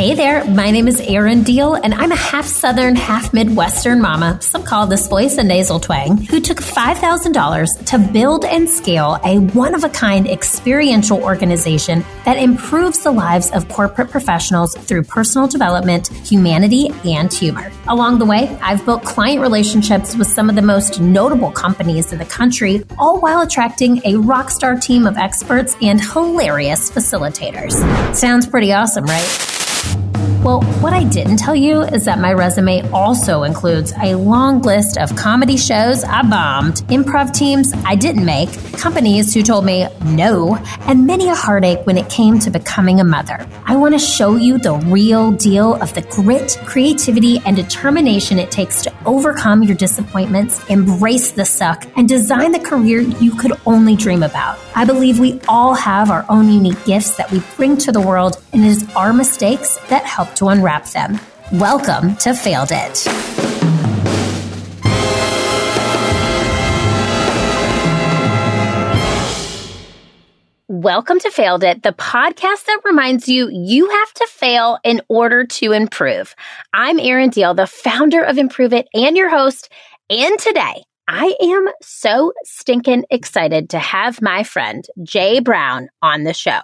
Hey there, my name is Erin Diehl, and I'm a half Southern, half Midwestern mama, some call this voice a nasal twang, who took $5,000 to build and scale a one of a kind experiential organization that improves the lives of corporate professionals through personal development, humanity, and humor. Along the way, I've built client relationships with some of the most notable companies in the country, all while attracting a rock star team of experts and hilarious facilitators. Sounds pretty awesome, right? Well, what I didn't tell you is that my resume also includes a long list of comedy shows I bombed, improv teams I didn't make, companies who told me no, and many a heartache when it came to becoming a mother. I want to show you the real deal of the grit, creativity, and determination it takes to overcome your disappointments, embrace the suck, and design the career you could only dream about. I believe we all have our own unique gifts that we bring to the world, and it is our mistakes that help to unwrap them. Welcome to Failed It. Welcome to Failed It, the podcast that reminds you you have to fail in order to improve. I'm Erin Diehl, the founder of Improv It and your host. And today, I am so stinking excited to have my friend Jay Brown on the show.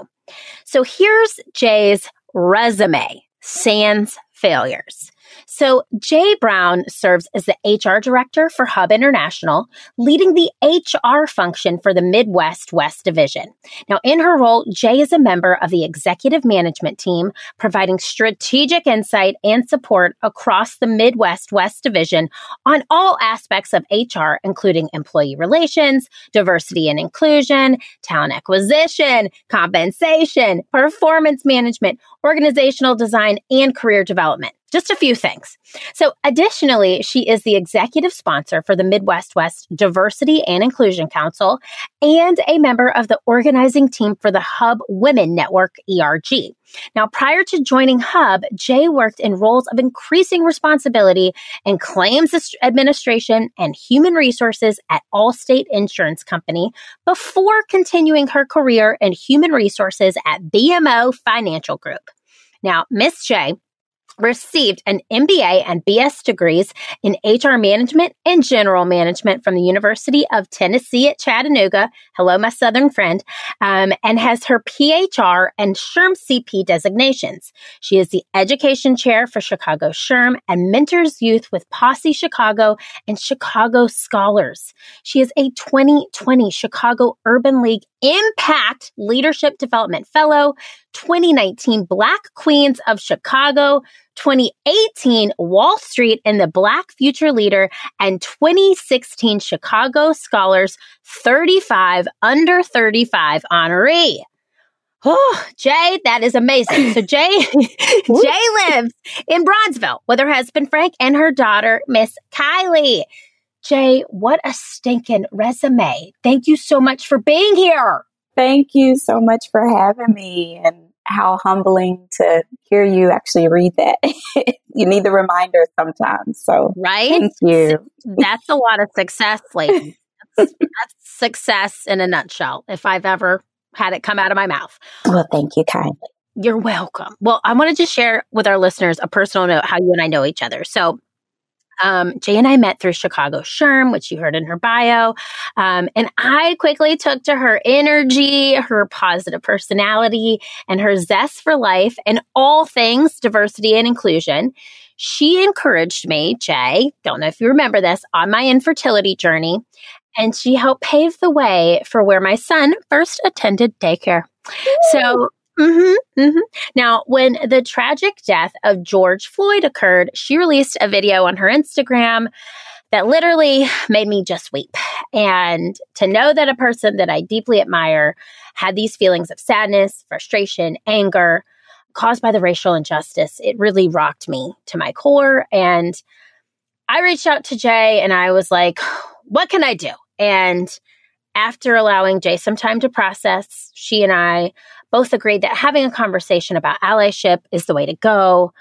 So here's Jay's resume sans failures. So Jay Brown serves as the HR director for Hub International, leading the HR function for the Midwest West Division. Now, in her role, Jay is a member of the executive management team, providing strategic insight and support across the Midwest West Division on all aspects of HR, including employee relations, diversity and inclusion, talent acquisition, compensation, performance management, organizational design, and career development. Just a few things. So, additionally, she is the executive sponsor for the Midwest West Diversity and Inclusion Council and a member of the organizing team for the Hub Women Network ERG. Now, prior to joining Hub, Jay worked in roles of increasing responsibility in claims administration and human resources at Allstate Insurance Company before continuing her career in human resources at BMO Financial Group. Now, Miss Jay received an MBA and BS degrees in HR management and general management from the University of Tennessee at Chattanooga. Hello, my Southern friend, um, and has her PHR and SHRM CP designations. She is the education chair for Chicago SHRM and mentors youth with Posse Chicago and Chicago Scholars. She is a 2020 Chicago Urban League Impact Leadership Development Fellow, 2019 Black Queens of Chicago, 2018 Wall Street and the Black Future Leader, and 2016 Chicago Scholars 35 under 35 honoree. Oh, Jay, that is amazing. So Jay, Jay lives in Bronzeville with her husband Frank and her daughter Miss Kylie. Jay, what a stinking resume. Thank you so much for being here. Thank you so much for having me and how humbling to hear you actually read that. you need the reminder sometimes. So, right? Thank you. That's a lot of success, lady. That's, that's success in a nutshell, if I've ever had it come out of my mouth. Well, thank you kindly. You're welcome. Well, I want to just share with our listeners a personal note how you and I know each other. So, um, Jay and I met through Chicago SHRM, which you heard in her bio. Um, and I quickly took to her energy, her positive personality, and her zest for life and all things diversity and inclusion. She encouraged me, Jay, don't know if you remember this, on my infertility journey. And she helped pave the way for where my son first attended daycare. So Mm-hmm, mm-hmm. Now, when the tragic death of George Floyd occurred, she released a video on her Instagram that literally made me just weep. And to know that a person that I deeply admire had these feelings of sadness, frustration, anger caused by the racial injustice, it really rocked me to my core. And I reached out to Jay and I was like, what can I do? And after allowing Jay some time to process, she and I both agreed that having a conversation about allyship is the way to go.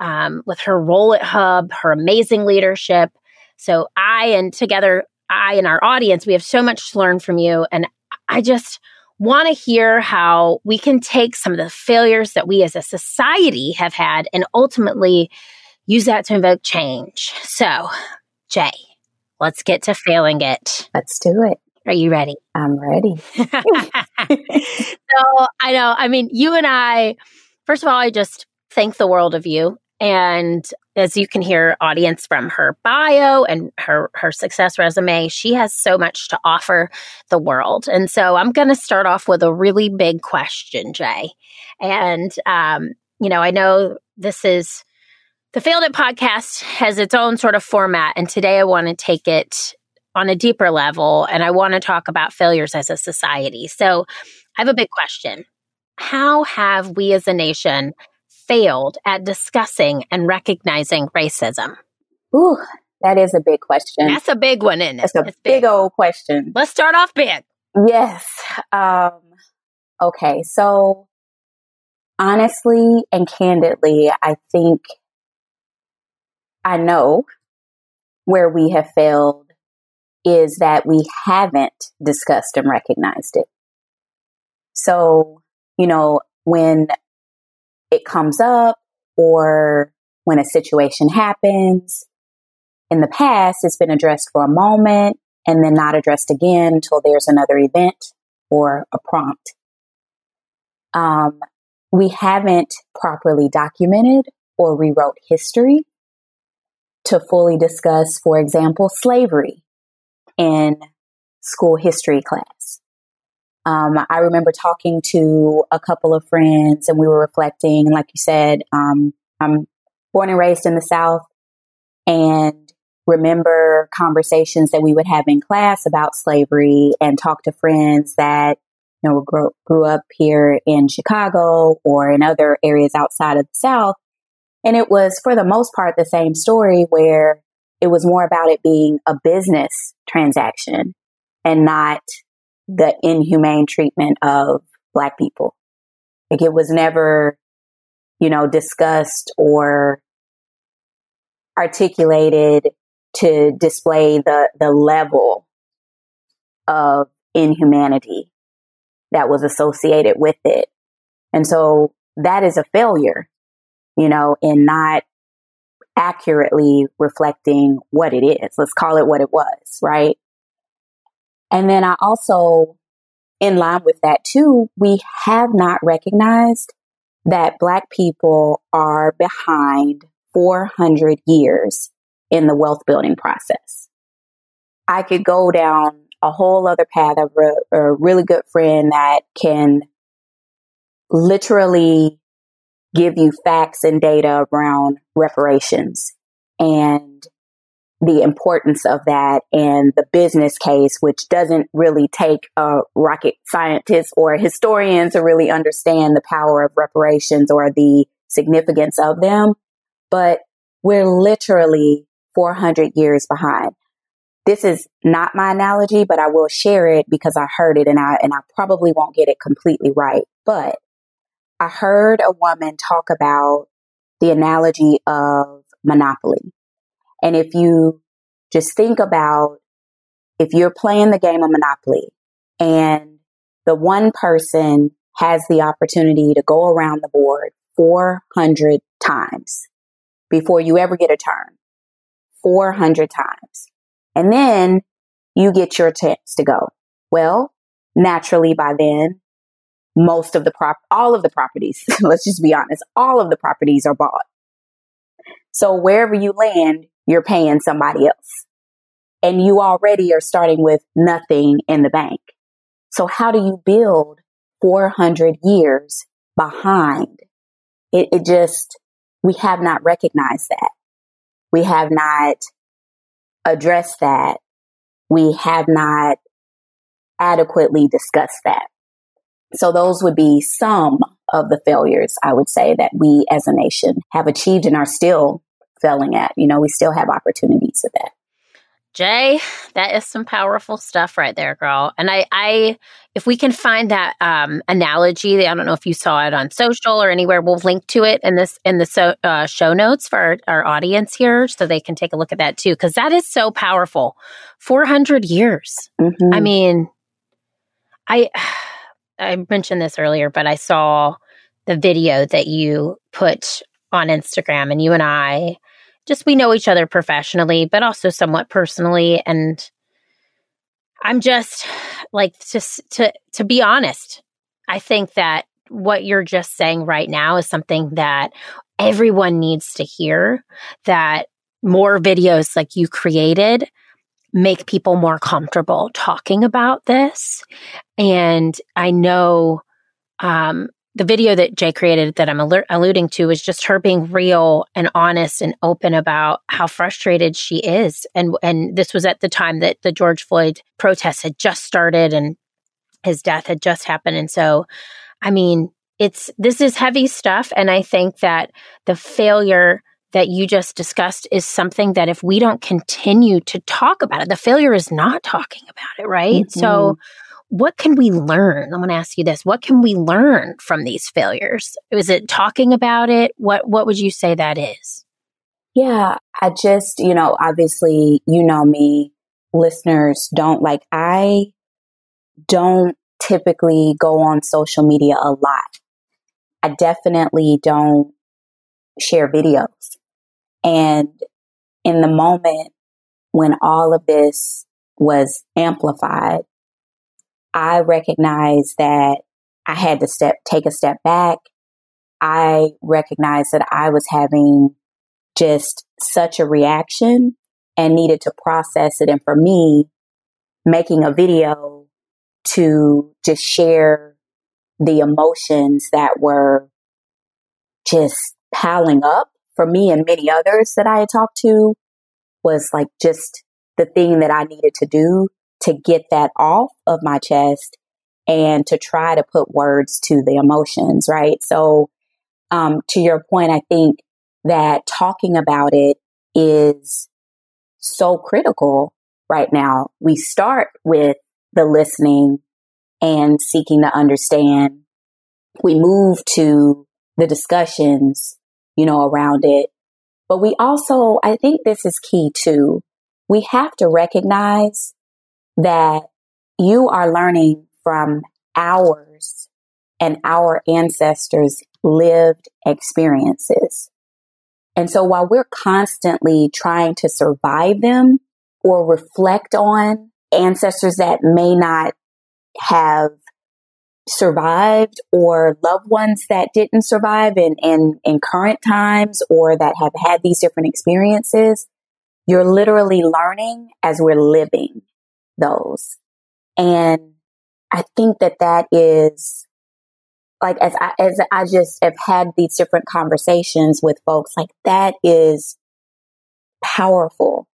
Um, with her role at Hub, her amazing leadership. So I and together, I and our audience, we have so much to learn from you. And I just want to hear how we can take some of the failures that we as a society have had and ultimately use that to invoke change. So, Jay, let's get to failing it. Let's do it. Are you ready? I'm ready. so, I know, I mean, you and I, first of all, I just thank the world of you. And as you can hear, audience from her bio and her her success resume, she has so much to offer the world. And so I'm going to start off with a really big question, Jay. And um, you know, I know this is the Failed It podcast has its own sort of format, and today I want to take it on a deeper level, and I want to talk about failures as a society. So I have a big question: How have we as a nation failed at discussing and recognizing racism? Ooh, that is a big question. That's a big one, isn't it? It's a it's big. big old question. Let's start off big. Yes. Um, okay. So honestly and candidly, I think I know where we have failed is that we haven't discussed and recognized it. So, you know, when it comes up or when a situation happens. In the past, it's been addressed for a moment and then not addressed again until there's another event or a prompt. Um, we haven't properly documented or rewrote history to fully discuss, for example, slavery in school history class. Um, I remember talking to a couple of friends and we were reflecting. Like you said, um, I'm born and raised in the South and remember conversations that we would have in class about slavery and talk to friends that, you know, grew up here in Chicago or in other areas outside of the South. And it was for the most part the same story where it was more about it being a business transaction and not the inhumane treatment of black people. Like it was never, you know, discussed or articulated to display the, the level of inhumanity that was associated with it. And so that is a failure, you know, in not accurately reflecting what it is. Let's call it what it was, right? And then I also, in line with that too, we have not recognized that Black people are behind 400 years in the wealth building process. I could go down a whole other path of a, a really good friend that can literally give you facts and data around reparations and the importance of that and the business case, which doesn't really take a rocket scientist or a historian to really understand the power of reparations or the significance of them. But we're literally 400 years behind. This is not my analogy, but I will share it because I heard it and I, and I probably won't get it completely right. But I heard a woman talk about the analogy of monopoly and if you just think about if you're playing the game of Monopoly and the one person has the opportunity to go around the board 400 times before you ever get a turn, 400 times. And then you get your chance to go. Well, naturally by then, most of the prop, all of the properties, let's just be honest, all of the properties are bought. So wherever you land, you're paying somebody else. And you already are starting with nothing in the bank. So how do you build 400 years behind? It, it just, we have not recognized that. We have not addressed that. We have not adequately discussed that. So those would be some of the failures I would say that we as a nation have achieved and are still failing at. You know, we still have opportunities for that. Jay, that is some powerful stuff right there, girl. And I, I, if we can find that um, analogy, I don't know if you saw it on social or anywhere. We'll link to it in this in the so, uh, show notes for our, our, audience here, so they can take a look at that too, because that is so powerful. Four hundred years. Mm-hmm. I mean, I I mentioned this earlier, but I saw the video that you put on Instagram, and you and I just we know each other professionally, but also somewhat personally. And I'm just like just to to be honest, I think that what you're just saying right now is something that everyone needs to hear. That more videos like you created make people more comfortable talking about this. And I know um, the video that Jay created that I'm alert, alluding to is just her being real and honest and open about how frustrated she is. And and this was at the time that the George Floyd protests had just started and his death had just happened. And so, I mean, it's this is heavy stuff. And I think that the failure that you just discussed is something that if we don't continue to talk about it, the failure is not talking about it, right? Mm-hmm. So, what can we learn? I'm going to ask you this. What can we learn from these failures? Is it talking about it? What what would you say that is? Yeah, I just, you know, obviously, you know me, listeners don't like I don't typically go on social media a lot. I definitely don't share videos. And in the moment when all of this was amplified, I recognized that I had to step, take a step back. I recognized that I was having just such a reaction and needed to process it. And for me, making a video to just share the emotions that were just piling up for me and many others that I had talked to was like just the thing that I needed to do to get that off of my chest and to try to put words to the emotions, right? So, um, to your point, I think that talking about it is so critical right now. We start with the listening and seeking to understand. We move to the discussions you know, around it. But we also, I think this is key too. We have to recognize that you are learning from ours and our ancestors' lived experiences. And so while we're constantly trying to survive them or reflect on ancestors that may not have survived or loved ones that didn't survive in, in, in current times or that have had these different experiences, you're literally learning as we're living those. And I think that that is like, as I, as I just have had these different conversations with folks, like that is powerful.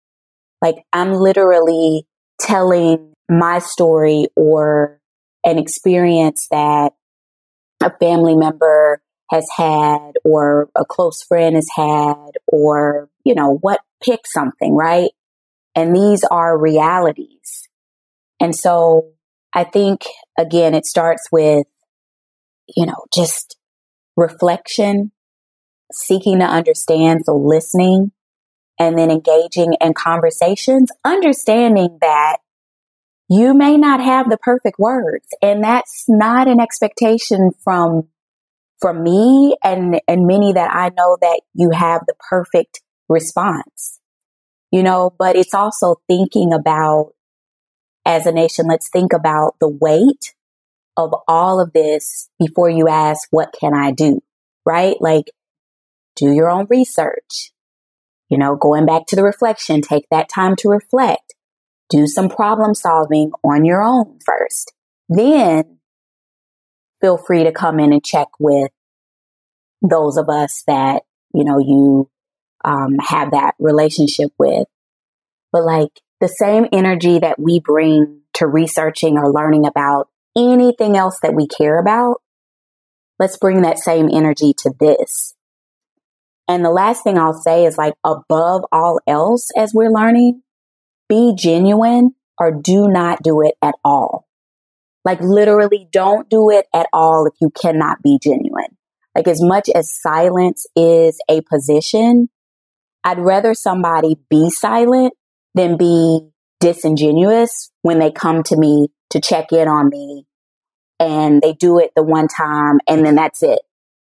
Like I'm literally telling my story or an experience that a family member has had or a close friend has had or, you know, what, pick something, right? And these are realities. And so I think again, it starts with, you know, just reflection, seeking to understand, so listening and then engaging in conversations, understanding that you may not have the perfect words and that's not an expectation from from me and and many that I know that you have the perfect response. You know but it's also thinking about as a nation let's think about the weight of all of this before you ask what can I do right? Like do your own research. You know going back to the reflection take that time to reflect do some problem solving on your own first. Then feel free to come in and check with those of us that, you know, you um, have that relationship with. But like the same energy that we bring to researching or learning about anything else that we care about, let's bring that same energy to this. And the last thing I'll say is like above all else as we're learning, be genuine or do not do it at all. Like literally don't do it at all if you cannot be genuine. Like as much as silence is a position, I'd rather somebody be silent than be disingenuous when they come to me to check in on me and they do it the one time and then that's it.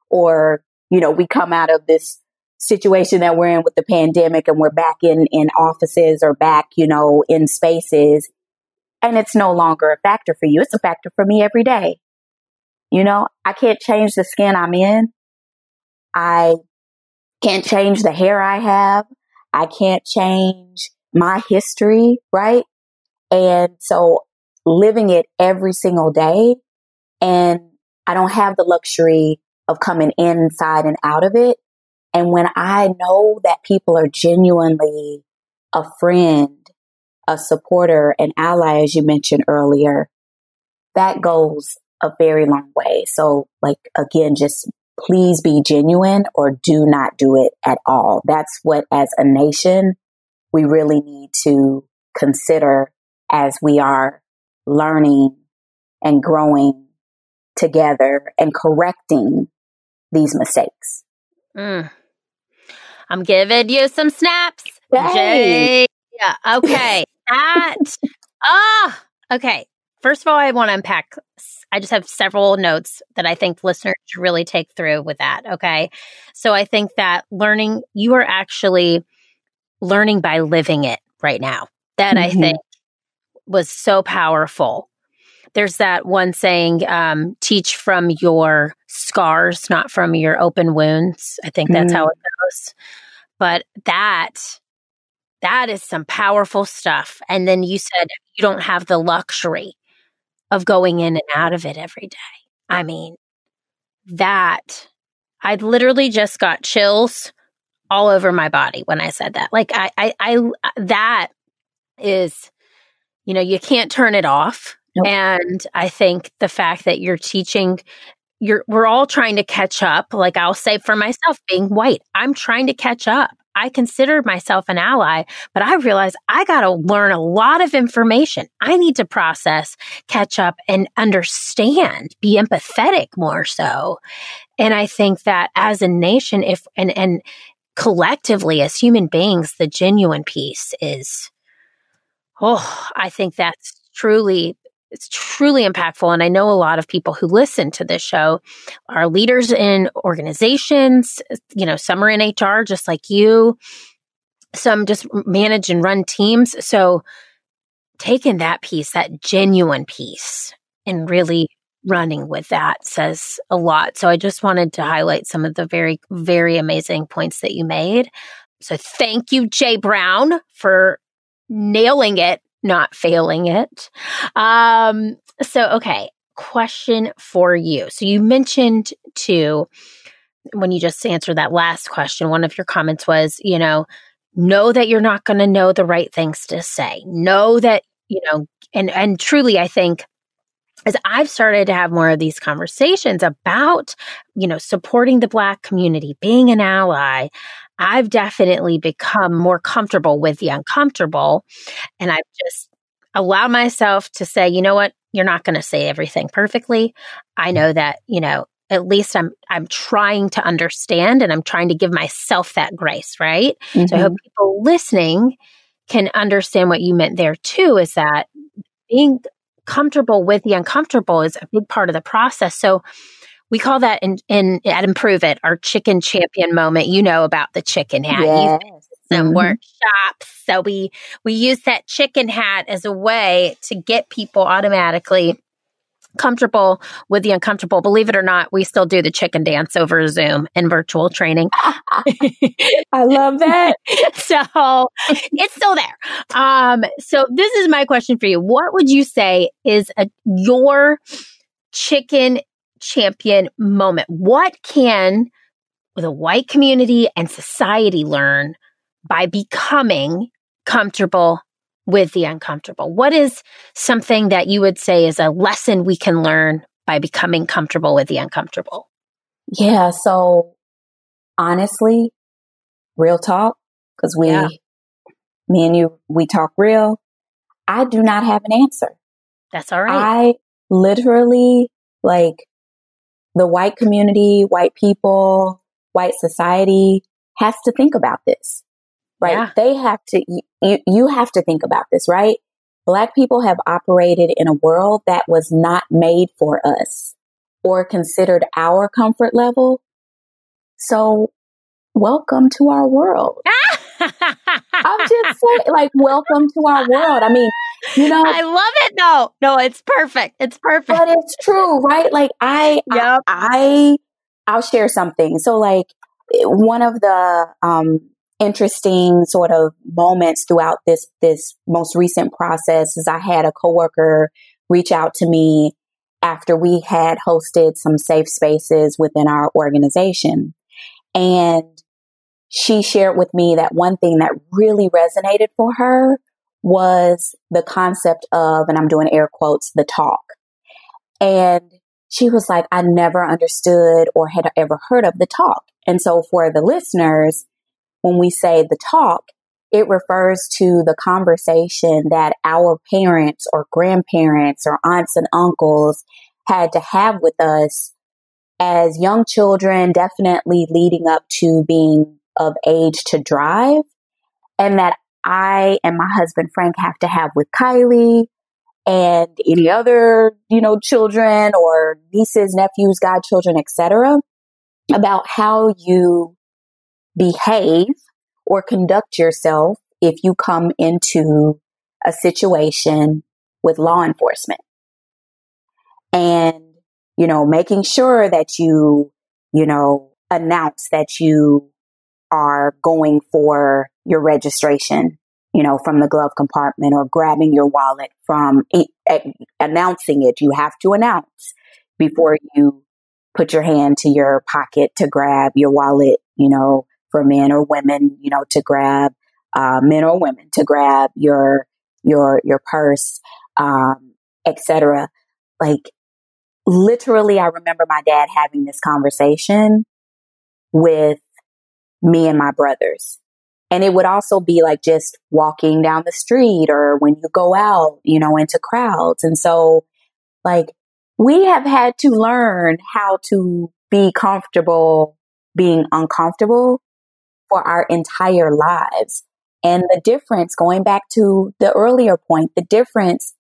Or, you know, we come out of this situation that we're in with the pandemic and we're back in, in offices or back, you know, in spaces and it's no longer a factor for you. It's a factor for me every day. You know, I can't change the skin I'm in. I can't change the hair I have. I can't change my history, right? And so living it every single day and I don't have the luxury of coming inside and out of it. And when I know that people are genuinely a friend, a supporter, an ally, as you mentioned earlier, that goes a very long way. So like, again, just please be genuine or do not do it at all. That's what as a nation we really need to consider as we are learning and growing together and correcting these mistakes. Mm. I'm giving you some snaps. Hey. Jay. Yeah. Okay. that. Ah. okay. First of all, I want to unpack. I just have several notes that I think listeners should really take through with that. Okay. So I think that learning, you are actually learning by living it right now. That mm-hmm. I think was so powerful. There's that one saying, um, teach from your scars, not from your open wounds. I think that's mm. how it goes. But that, that is some powerful stuff. And then you said you don't have the luxury of going in and out of it every day. I mean, that I literally just got chills all over my body when I said that. Like I, I, I that is, you know, you can't turn it off. Nope. And I think the fact that you're teaching you're we're all trying to catch up. Like I'll say for myself being white, I'm trying to catch up. I consider myself an ally, but I realize I got to learn a lot of information. I need to process, catch up and understand, be empathetic more so. And I think that as a nation, if, and, and collectively as human beings, the genuine piece is, oh, I think that's truly it's truly impactful. And I know a lot of people who listen to this show are leaders in organizations. You know, some are in HR, just like you. Some just manage and run teams. So taking that piece, that genuine piece, and really running with that says a lot. So I just wanted to highlight some of the very, very amazing points that you made. So thank you, Jay Brown, for nailing it not failing it. Um, so, okay, question for you. So, you mentioned too, when you just answered that last question, one of your comments was, you know, know that you're not going to know the right things to say. Know that, you know, and, and truly, I think as I've started to have more of these conversations about, you know, supporting the Black community, being an ally, I've definitely become more comfortable with the uncomfortable. And I've just allowed myself to say, you know what? You're not going to say everything perfectly. I know that, you know, at least I'm I'm trying to understand and I'm trying to give myself that grace, right? Mm-hmm. So I hope mm-hmm. people listening can understand what you meant there too is that being comfortable with the uncomfortable is a big part of the process. So we call that in, in at Improv It our chicken champion moment. You know about the chicken hat. Yes. Some mm-hmm. workshops. So we we use that chicken hat as a way to get people automatically comfortable with the uncomfortable. Believe it or not, we still do the chicken dance over Zoom in virtual training. I love that. so it's still there. Um, so this is my question for you. What would you say is a, your chicken champion moment? What can the white community and society learn by becoming comfortable with the uncomfortable? What is something that you would say is a lesson we can learn by becoming comfortable with the uncomfortable? Yeah. So honestly, real talk, because we, yeah. me and you, we talk real. I do not have an answer. That's all right. I literally like the white community, white people, white society has to think about this, right? Yeah. They have to, you, you have to think about this, right? Black people have operated in a world that was not made for us or considered our comfort level. So, welcome to our world. I'm just saying, like, welcome to our world. I mean, you know, I love it. No, no, it's perfect. It's perfect. But it's true, right? Like, I, yep. I, I, I'll share something. So, like, one of the um, interesting sort of moments throughout this this most recent process is I had a coworker reach out to me after we had hosted some safe spaces within our organization. And she shared with me that one thing that really resonated for her was the concept of, and I'm doing air quotes, the talk. And she was like, I never understood or had ever heard of the talk. And so for the listeners, when we say the talk, it refers to the conversation that our parents or grandparents or aunts and uncles had to have with us as young children, definitely leading up to being of age to drive, and that I and my husband Frank have to have with Kylie and any other, you know, children or nieces, nephews, godchildren, etc., about how you behave or conduct yourself if you come into a situation with law enforcement. And, you know, making sure that you, you know, announce that you are going for your registration, you know, from the glove compartment or grabbing your wallet from announcing it. You have to announce before you put your hand to your pocket to grab your wallet, you know, for men or women, you know, to grab, uh, men or women to grab your, your, your purse, um, etc. Like literally, I remember my dad having this conversation with me and my brothers. And it would also be like just walking down the street or when you go out, you know, into crowds. And so like we have had to learn how to be comfortable being uncomfortable for our entire lives. And the difference, going back to the earlier point, the difference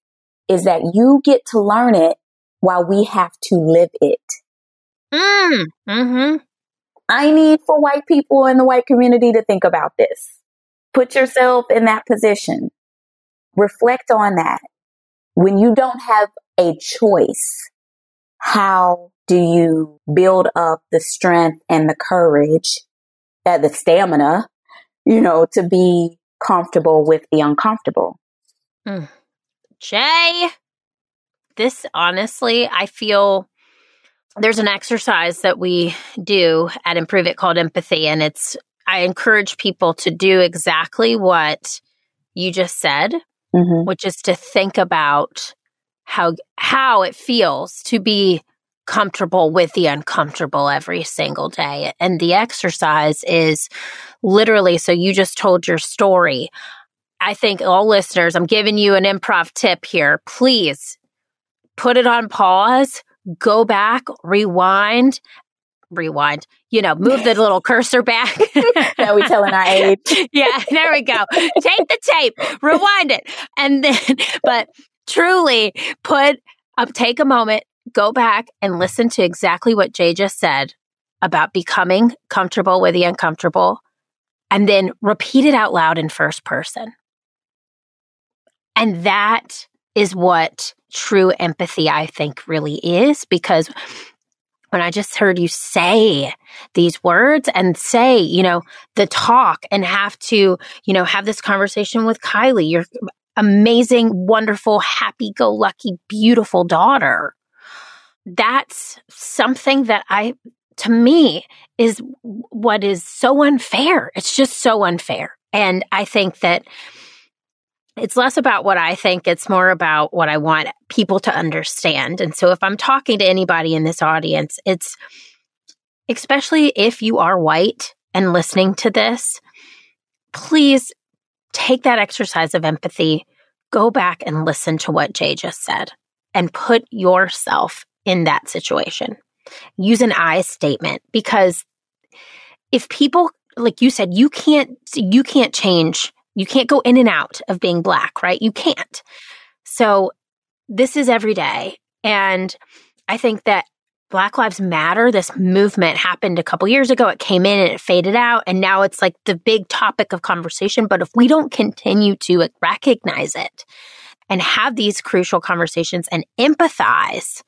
is that you get to learn it while we have to live it. Mm, mm-hmm. I need for white people in the white community to think about this. Put yourself in that position. Reflect on that. When you don't have a choice, how do you build up the strength and the courage uh, the stamina, you know, to be comfortable with the uncomfortable. Mm. Jay, this honestly, I feel there's an exercise that we do at Improv It called empathy. And it's, I encourage people to do exactly what you just said, mm-hmm. which is to think about how, how it feels to be comfortable with the uncomfortable every single day. And the exercise is literally so you just told your story. I think all listeners, I'm giving you an improv tip here. Please put it on pause, go back, rewind, rewind, you know, move the little cursor back. now we telling our age. yeah, there we go. Take the tape, rewind it. And then, but truly put up, take a moment, go back and listen to exactly what Jay just said about becoming comfortable with the uncomfortable and then repeat it out loud in first person. And that is what true empathy, I think, really is because when I just heard you say these words and say, you know, the talk and have to, you know, have this conversation with Kylie, your amazing, wonderful, happy go lucky, beautiful daughter that's something that I, to me, is what is so unfair. It's just so unfair. And I think that it's less about what I think, it's more about what I want people to understand. And so if I'm talking to anybody in this audience, it's especially if you are white and listening to this, please take that exercise of empathy, go back and listen to what Jay just said, and put yourself in that situation. Use an I statement because if people, like you said, you can't, you can't change, you can't go in and out of being black, right? You can't. So this is every day. And I think that Black Lives Matter, this movement happened a couple years ago. It came in and it faded out. And now it's like the big topic of conversation. But if we don't continue to recognize it and have these crucial conversations and empathize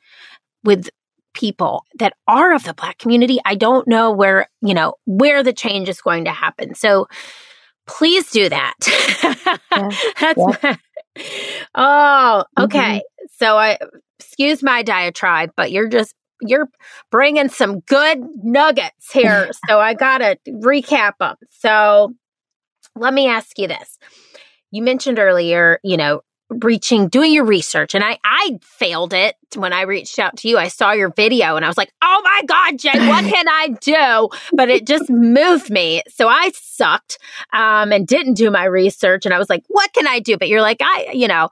with people that are of the black community, I don't know where, you know, where the change is going to happen. So please do that. Yeah. That's yeah. My, oh, okay. Mm-hmm. So I excuse my diatribe, but you're just you're bringing some good nuggets here. so I got to recap them. So let me ask you this. You mentioned earlier, you know, reaching doing your research. And i i failed it when i reached out to you. I saw your video and i was like oh my god jen what can i do? But it just moved me. So i sucked um, and didn't do my research. And i was like what can i do? But you're like i you know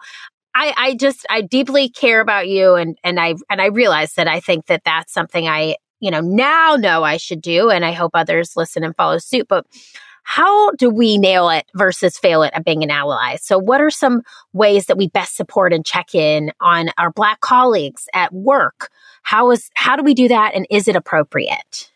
I, I just I deeply care about you. And and I and I realize that I think that that's something I you know now know I should do. And I hope others listen and follow suit. But how do we nail it versus fail it at being an ally? So, what are some ways that we best support and check in on our Black colleagues at work? How is how do we do that, and is it appropriate?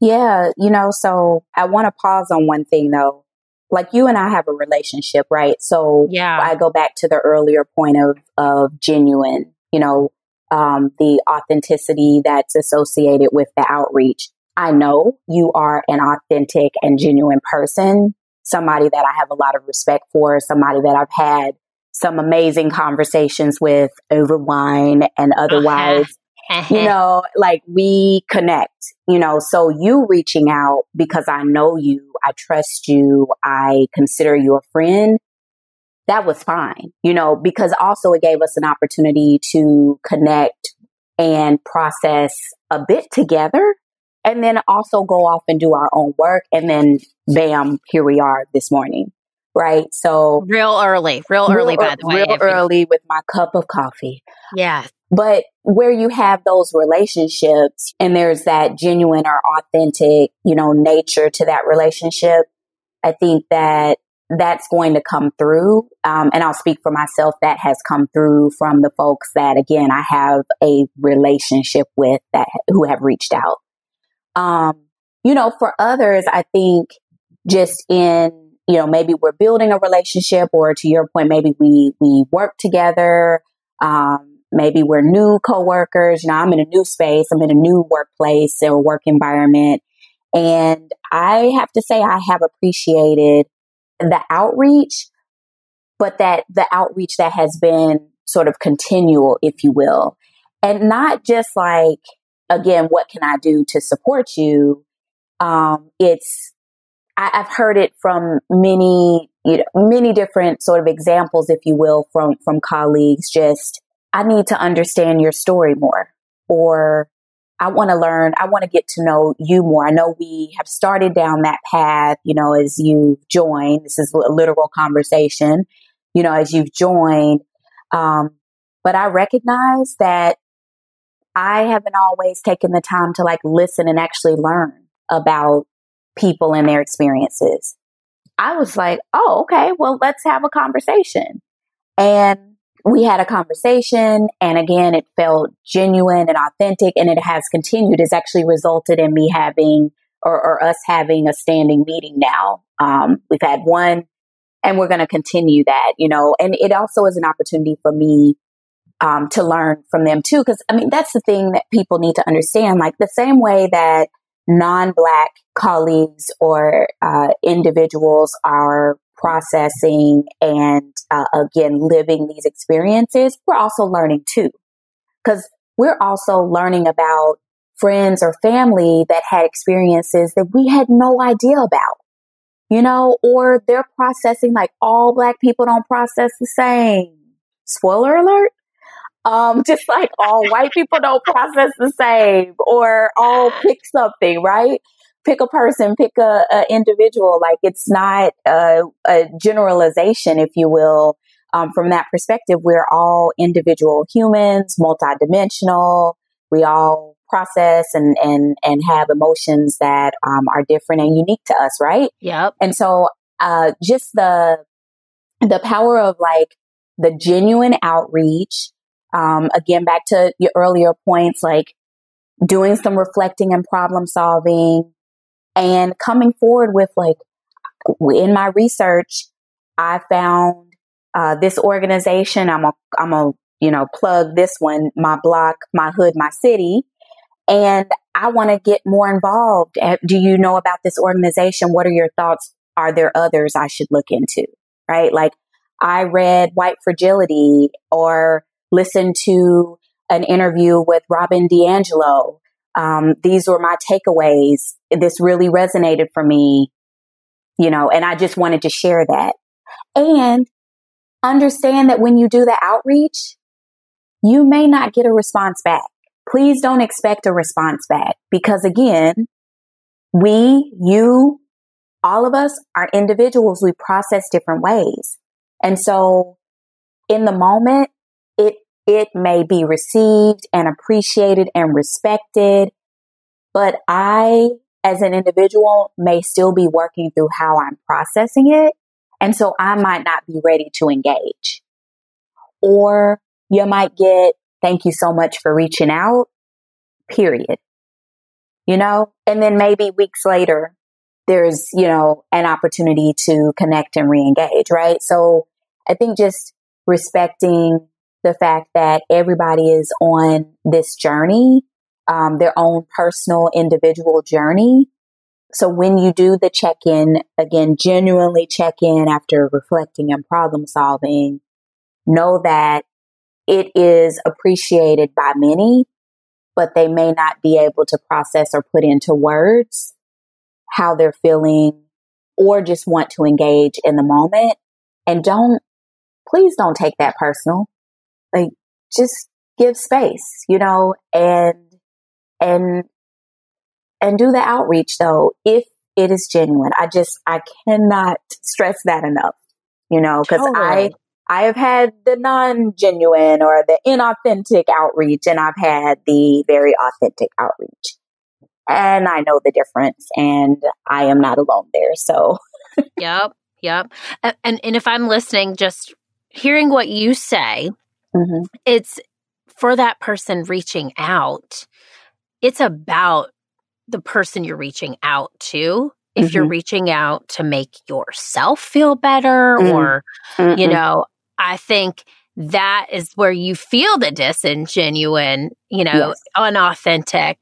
Yeah, you know, so I want to pause on one thing though. Like you and I have a relationship, right? So yeah, I go back to the earlier point of of genuine, you know, um, the authenticity that's associated with the outreach. I know you are an authentic and genuine person, somebody that I have a lot of respect for, somebody that I've had some amazing conversations with over wine and otherwise. Uh-huh. you know, like we connect, you know, so you reaching out because I know you, I trust you, I consider you a friend. That was fine, you know, because also it gave us an opportunity to connect and process a bit together and then also go off and do our own work. And then bam, here we are this morning. Right. So real early, real, real early, by the way. Real early with my cup of coffee. Yeah. But where you have those relationships and there's that genuine or authentic, you know, nature to that relationship, I think that that's going to come through. Um, and I'll speak for myself. That has come through from the folks that, again, I have a relationship with that who have reached out. Um, you know, for others, I think just in, you know, maybe we're building a relationship or to your point, maybe we, we work together. Um, maybe we're new coworkers. You know, I'm in a new space. I'm in a new workplace or work environment. And I have to say I have appreciated the outreach, but that the outreach that has been sort of continual, if you will, and not just like, again, what can I do to support you? Um, it's, I, have heard it from many, you know, many different sort of examples, if you will, from, from colleagues. Just, I need to understand your story more or I want to learn. I want to get to know you more. I know we have started down that path, you know, as you join. This is a literal conversation, you know, as you've joined. Um, but I recognize that I haven't always taken the time to like listen and actually learn about people and their experiences. I was like, oh, okay, well, let's have a conversation. And we had a conversation. And again, it felt genuine and authentic and it has continued. It's actually resulted in me having or, or us having a standing meeting now. Um, we've had one and we're going to continue that, you know, and it also is an opportunity for me um, to learn from them too. Cause I mean, that's the thing that people need to understand. Like the same way that non-black colleagues or uh, individuals are processing and uh, again living these experiences, we're also learning too. Cause we're also learning about friends or family that had experiences that we had no idea about, you know, or they're processing like all black people don't process the same. Spoiler alert. Um, just like all white people don't process the same or all pick something, right? Pick a person, pick a, a individual. Like it's not a, a generalization, if you will. Um, from that perspective, we're all individual humans, multidimensional. We all process and and and have emotions that um, are different and unique to us, right? Yep. And so, uh, just the the power of like the genuine outreach. Um, again, back to your earlier points, like doing some reflecting and problem solving and coming forward with like, in my research, I found uh, this organization. I'm a, I'm a, you know, plug this one, my block, my hood, my city. And I want to get more involved. Do you know about this organization? What are your thoughts? Are there others I should look into? Right? Like I read White Fragility or listened to an interview with Robin DiAngelo. Um, these were my takeaways. This really resonated for me, you know, and I just wanted to share that. And understand that when you do the outreach, you may not get a response back. Please don't expect a response back because again, we, you, all of us are individuals. We process different ways. And so in the moment, it, it may be received and appreciated and respected, but I, as an individual, may still be working through how I'm processing it. And so I might not be ready to engage. Or you might get, thank you so much for reaching out, period. You know, and then maybe weeks later, there's, you know, an opportunity to connect and re-engage, right? So I think just respecting the fact that everybody is on this journey, um, their own personal individual journey. So when you do the check in, again, genuinely check in after reflecting and problem solving, know that it is appreciated by many, but they may not be able to process or put into words how they're feeling or just want to engage in the moment. And don't, please don't take that personal. Like, just give space, you know, and, and, and do the outreach though, if it is genuine. I just, I cannot stress that enough, you know, cause totally. I, I have had the non genuine or the inauthentic outreach, and I've had the very authentic outreach. And I know the difference, and I am not alone there. So, yep, yep. And, and if I'm listening, just hearing what you say, mm-hmm. it's for that person reaching out, it's about the person you're reaching out to if mm-hmm. you're reaching out to make yourself feel better mm. or you know I think that is where you feel the disingenuine, you know, yes. unauthentic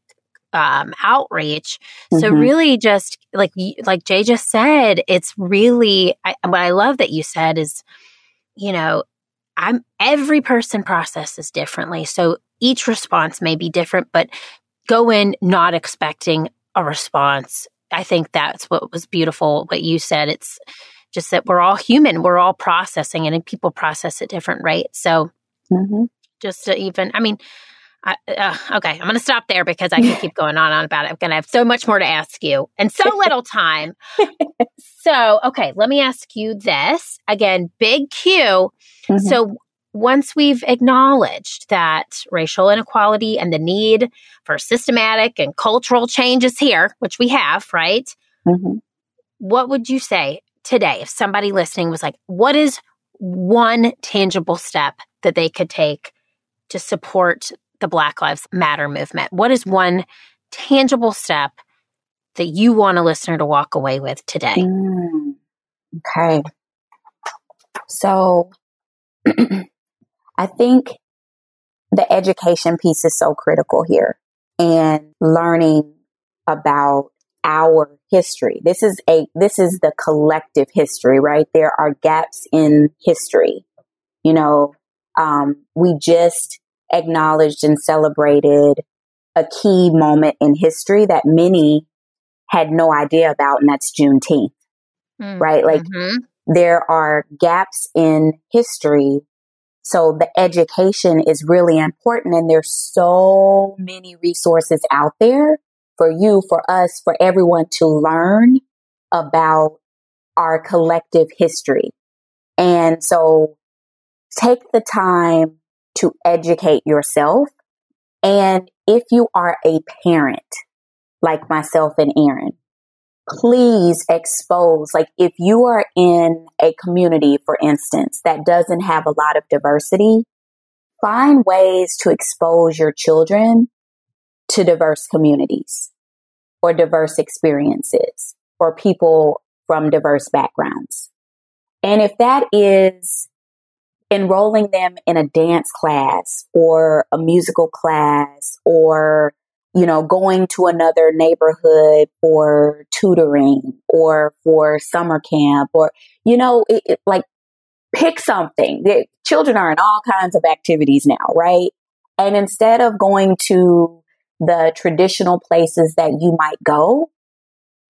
um, outreach. Mm-hmm. So really, just like like Jay just said, it's really I, what I love that you said is, you know, I'm every person processes differently, so each response may be different, but go in not expecting a response. I think that's what was beautiful. What you said, it's just that we're all human, we're all processing, and people process at different rates. So, mm-hmm. just to even, I mean, I, uh, okay, I'm going to stop there because I can keep going on and on about it. I'm going to have so much more to ask you and so little time. so, okay, let me ask you this again, big Q. Mm-hmm. So, once we've acknowledged that racial inequality and the need for systematic and cultural changes here, which we have, right? Mm-hmm. What would you say today, if somebody listening was like, what is one tangible step that they could take to support the Black Lives Matter movement? What is one tangible step that you want a listener to walk away with today? Mm, okay. So I think the education piece is so critical here and learning about our history. This is a, this is the collective history, right? There are gaps in history. You know, um, we just acknowledged and celebrated a key moment in history that many had no idea about, and that's Juneteenth, mm, right? Like mm-hmm. there are gaps in history. So the education is really important and there's so many resources out there for you, for us, for everyone to learn about our collective history. And so take the time to educate yourself. And if you are a parent, like myself and Erin, please expose, like if you are in a community, for instance, that doesn't have a lot of diversity, find ways to expose your children to diverse communities or diverse experiences or people from diverse backgrounds. And if that is enrolling them in a dance class or a musical class or you know, going to another neighborhood for tutoring or for summer camp or, you know, it, it, like pick something. The children are in all kinds of activities now, right? And instead of going to the traditional places that you might go,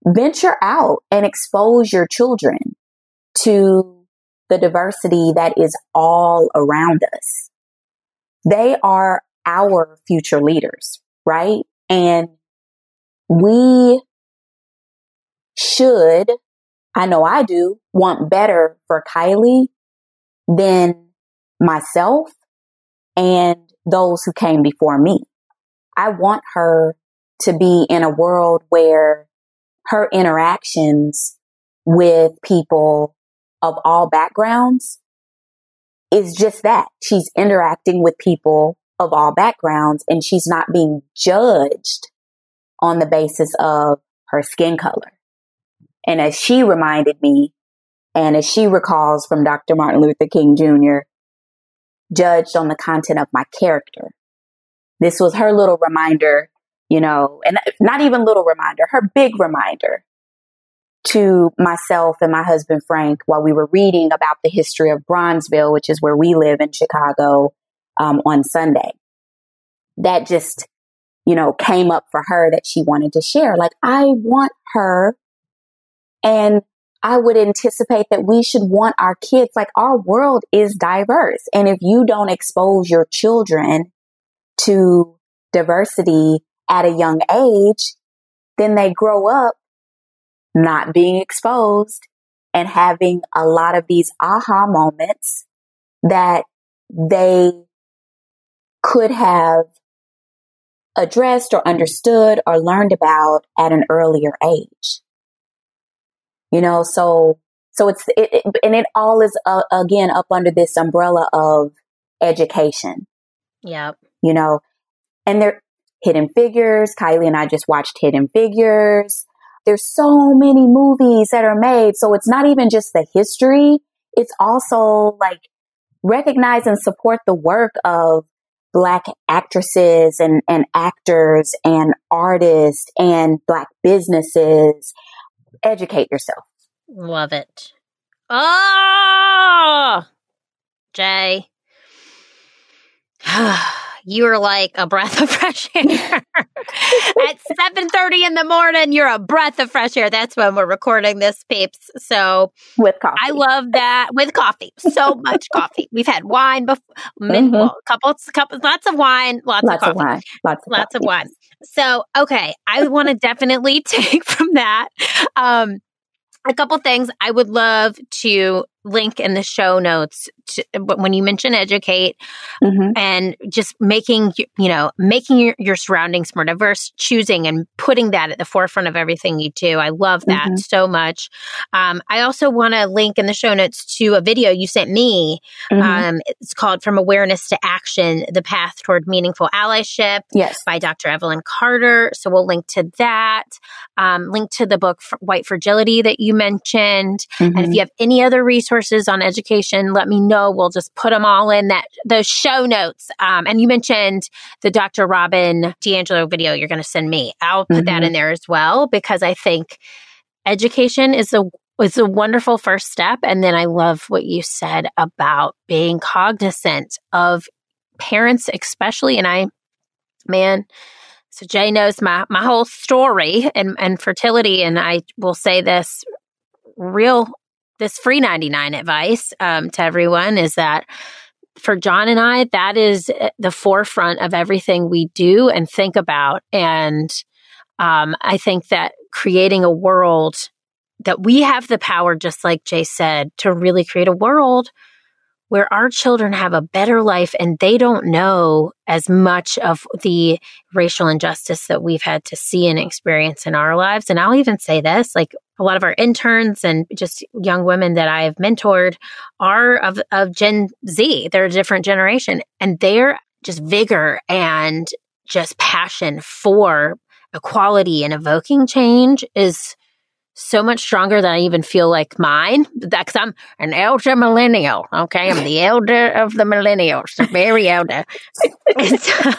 venture out and expose your children to the diversity that is all around us. They are our future leaders, right? And we should, I know I do, want better for Kylie than myself and those who came before me. I want her to be in a world where her interactions with people of all backgrounds is just that. She's interacting with people of all backgrounds and she's not being judged on the basis of her skin color. And as she reminded me, and as she recalls from Dr. Martin Luther King Jr., judged on the content of my character. This was her little reminder, you know, and not even little reminder, her big reminder to myself and my husband Frank while we were reading about the history of Bronzeville, which is where we live in Chicago, um, on Sunday. That just, you know, came up for her that she wanted to share. Like, I want her and I would anticipate that we should want our kids, like our world is diverse. And if you don't expose your children to diversity at a young age, then they grow up not being exposed and having a lot of these aha moments that they could have addressed or understood or learned about at an earlier age. You know, so so it's it, it and it all is uh, again up under this umbrella of education. Yep. You know, and they're Hidden Figures. Kylie and I just watched Hidden Figures. There's so many movies that are made, so it's not even just the history. It's also like recognize and support the work of black actresses and, and actors and artists and black businesses. Educate yourself. Love it. Oh, Jay. you are like a breath of fresh air. At 7:30 in the morning, you're a breath of fresh air. That's when we're recording this, peeps. So with coffee. I love that with coffee. So much coffee. We've had wine before, mm-hmm. well, couple, couple, lots of wine, lots, lots of coffee, of wine, lots of, lots coffee. of wine. So, okay, I want to definitely take from that. Um, a couple things I would love to link in the show notes to, when you mention educate mm-hmm. and just making you know making your, your, surroundings more diverse choosing and putting that at the forefront of everything you do i love that mm-hmm. so much um, i also want to link in the show notes to a video you sent me mm-hmm. um, it's called from awareness to action the path toward meaningful allyship yes by dr evelyn carter so we'll link to that um, link to the book white fragility that you mentioned and if mm-hmm. you have any other resources resources on education, let me know. We'll just put them all in that those show notes. Um, and you mentioned the Dr. Robin DiAngelo video you're going to send me. I'll put mm-hmm. that in there as well because I think education is a is a wonderful first step. And then I love what you said about being cognizant of parents, especially. And I, man, so Jay knows my my whole story and and fertility, and I will say this real this free 99 advice um, to everyone is that for John and I, that is eh, the forefront of everything we do and think about. And um, I think that creating a world that we have the power, just like Jay said, to really create a world where our children have a better life and they don't know as much of the racial injustice that we've had to see and experience in our lives. And I'll even say this like a lot of our interns and just young women that I have mentored are of, of Gen Z. They're a different generation and their just vigor and just passion for equality and evoking change is so much stronger than I even feel like mine. Because I'm an elder millennial. Okay. I'm the elder of the millennials, the very elder. and so,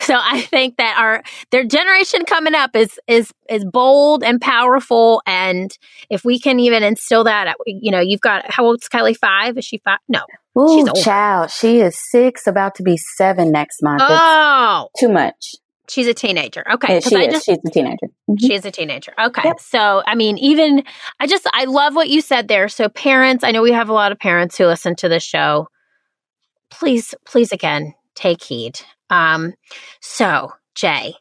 so I think that our, their generation coming up is, is, is bold and powerful. And if we can even instill that, you know, you've got, how old's Kylie? Five? Is she five? No. Ooh, child. She is six, about to be seven next month. Oh, it's too much. She's a teenager. Okay. Yeah, she I is. Just, she's a teenager. Mm-hmm. She is a teenager. Okay. Yep. So, I mean, even, I just, I love what you said there. So, parents, I know we have a lot of parents who listen to this show. Please, please, again, take heed. Um, so, Jay,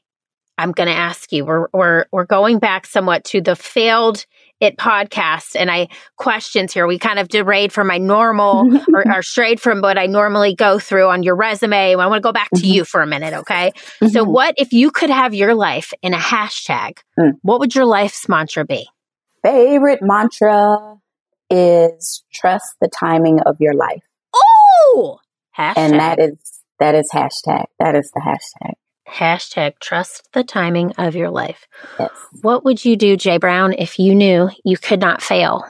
I'm going to ask you, we're, we're, we're going back somewhat to the failed it podcast and I questions here. We kind of derayed from my normal or, or, strayed from what I normally go through on your resume. I want to go back to mm-hmm. you for a minute. Okay. Mm-hmm. So what if you could have your life in a hashtag? Mm. What would your life's mantra be? Favorite mantra is trust the timing of your life. Oh. And that is, that is hashtag. That is the hashtag. Hashtag trust the timing of your life. Yes. What would you do, Jay Brown, if you knew you could not fail?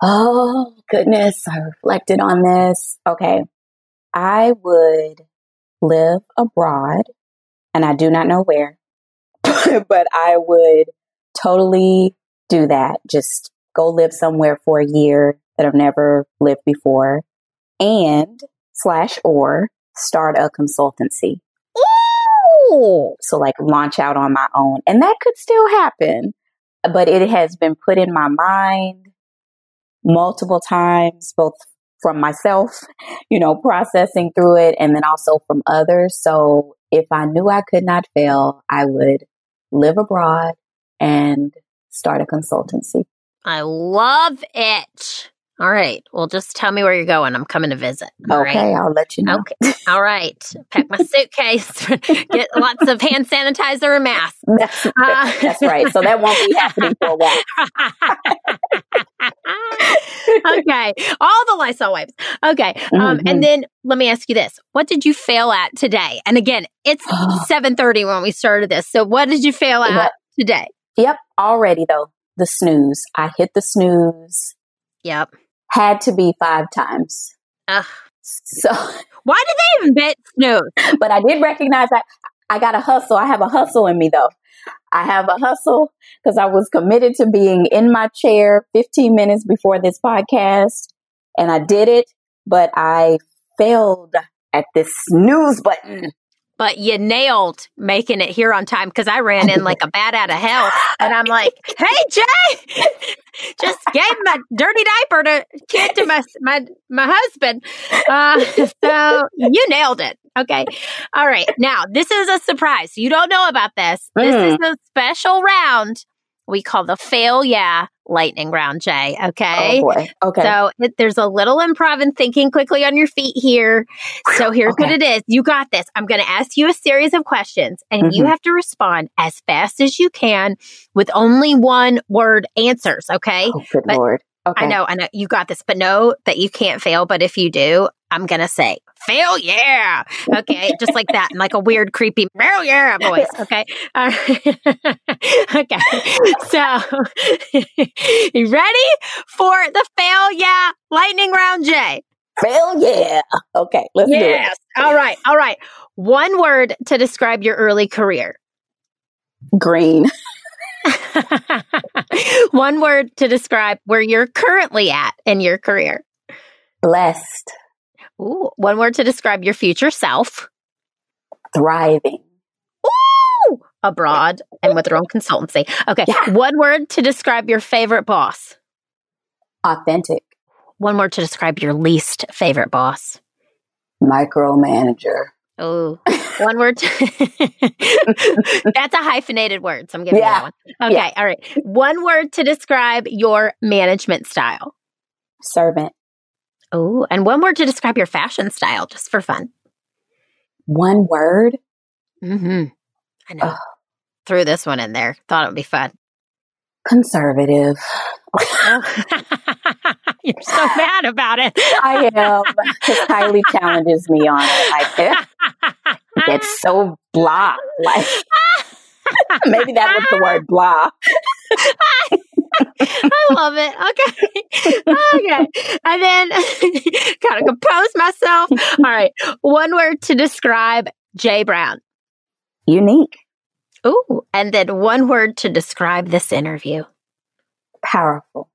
Oh, goodness. I reflected on this. Okay. I would live abroad, and I do not know where, but I would totally do that. Just go live somewhere for a year that I've never lived before and slash or start a consultancy. So like launch out on my own. And that could still happen, but it has been put in my mind multiple times, both from myself, you know, processing through it and then also from others. So if I knew I could not fail, I would live abroad and start a consultancy. I love it. All right. Well, just tell me where you're going. I'm coming to visit. All okay, right? I'll let you know. Okay. All right. Pack my suitcase. Get lots of hand sanitizer and masks. That's, uh, that's right. So that won't be happening for a while. okay. All the Lysol wipes. Okay. Um, mm-hmm. And then let me ask you this: What did you fail at today? And again, it's 7:30 when we started this. So what did you fail at yep. today? Yep. Already though, the snooze. I hit the snooze. Yep had to be five times. Ugh. So why did they even bet snooze? But I did recognize that I got a hustle. I have a hustle in me though. I have a hustle because I was committed to being in my chair 15 minutes before this podcast and I did it, but I failed at this snooze button but you nailed making it here on time because I ran in like a bat out of hell. And I'm like, hey, Jay, just gave my dirty diaper to kid to my, my, my husband. Uh, so you nailed it. Okay. All right. Now, this is a surprise. You don't know about this. This mm. is a special round we call the fail yeah lightning round, Jay. Okay. Oh boy. Okay. So it, there's a little improv and thinking quickly on your feet here. So here's okay. what it is. You got this. I'm going to ask you a series of questions and mm-hmm. you have to respond as fast as you can with only one word answers. Okay. Oh, good but Lord. Okay. I know, I know you got this, but know that you can't fail. But if you do, I'm going to say, fail, yeah. Okay. Just like that, in like a weird, creepy, fail, yeah voice. Okay. Uh, okay. So, you ready for the fail, yeah lightning round, Jay? Fail, yeah. Okay. Let's yes. do it. Yes. All right. All right. One word to describe your early career green. One word to describe where you're currently at in your career. Blessed. Ooh, one word to describe your future self. Thriving. Ooh, abroad and with their own consultancy. Okay. Yeah. One word to describe your favorite boss. Authentic. One word to describe your least favorite boss. Micromanager. Oh, one word. That's a hyphenated word. So I'm giving yeah. you that one. Okay. Yeah. All right. One word to describe your management style. Servant. Oh, and one word to describe your fashion style, just for fun. One word? Mm-hmm. I know. Ugh. Threw this one in there. Thought it would be fun. Conservative. You're so mad about it. I am. Kylie challenges me on it. Like, it's so blah. Like, maybe that was the word blah. I love it. Okay. Okay. And then gotta compose myself. All right. One word to describe Jay Brown. Unique. Ooh. And then one word to describe this interview. Powerful.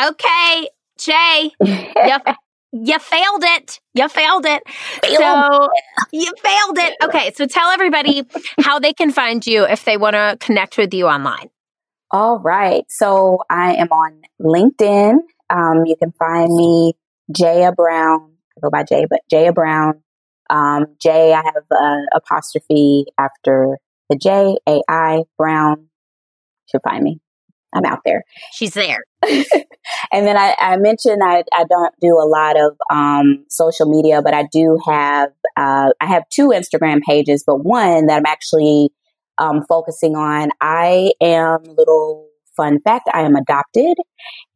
Okay. Jay. you, you failed it. You failed it. Failed. So you failed it. Okay. So tell everybody how they can find you if they want to connect with you online. All right. So I am on LinkedIn. Um, you can find me Jaya Brown. I go by Jay, but Jaya Brown. Um, J, I have an apostrophe after the J, A I Brown. Should find me. I'm out there. She's there. and then I, I mentioned I, I don't do a lot of um, social media, but I do have uh, I have two Instagram pages, but one that I'm actually um, focusing on. I am little fun fact. I am adopted,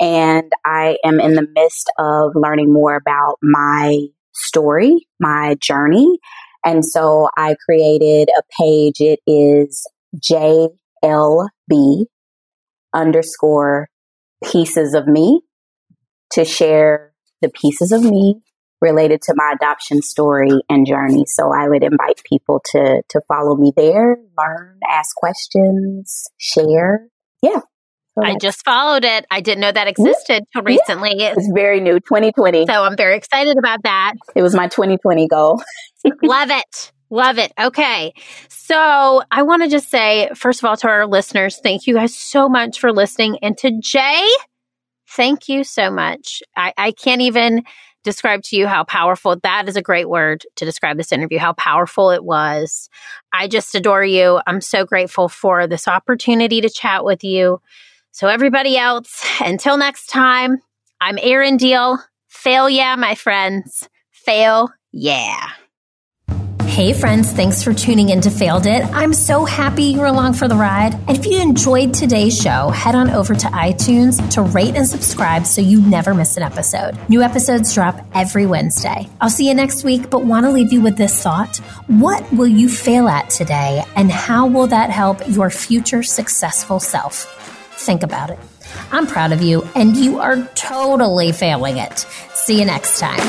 and I am in the midst of learning more about my story, my journey. And so I created a page. It is JLB underscore pieces of me to share the pieces of me related to my adoption story and journey. So I would invite people to to follow me there, learn, ask questions, share. Yeah. So I just followed it. I didn't know that existed till recently. Yeah. It's very new, 2020. So I'm very excited about that. It was my 2020 goal. Love it. Love it. Okay. So I want to just say, first of all, to our listeners, thank you guys so much for listening. And to Jay, thank you so much. I, I can't even describe to you how powerful that is a great word to describe this interview, how powerful it was. I just adore you. I'm so grateful for this opportunity to chat with you. So, everybody else, until next time, I'm Erin Diehl. Fail yeah, my friends. Fail yeah. Hey friends, thanks for tuning in to Failed It. I'm so happy you're along for the ride. And if you enjoyed today's show, head on over to iTunes to rate and subscribe so you never miss an episode. New episodes drop every Wednesday. I'll see you next week, but want to leave you with this thought. What will you fail at today, and how will that help your future successful self? Think about it. I'm proud of you, and you are totally failing it. See you next time.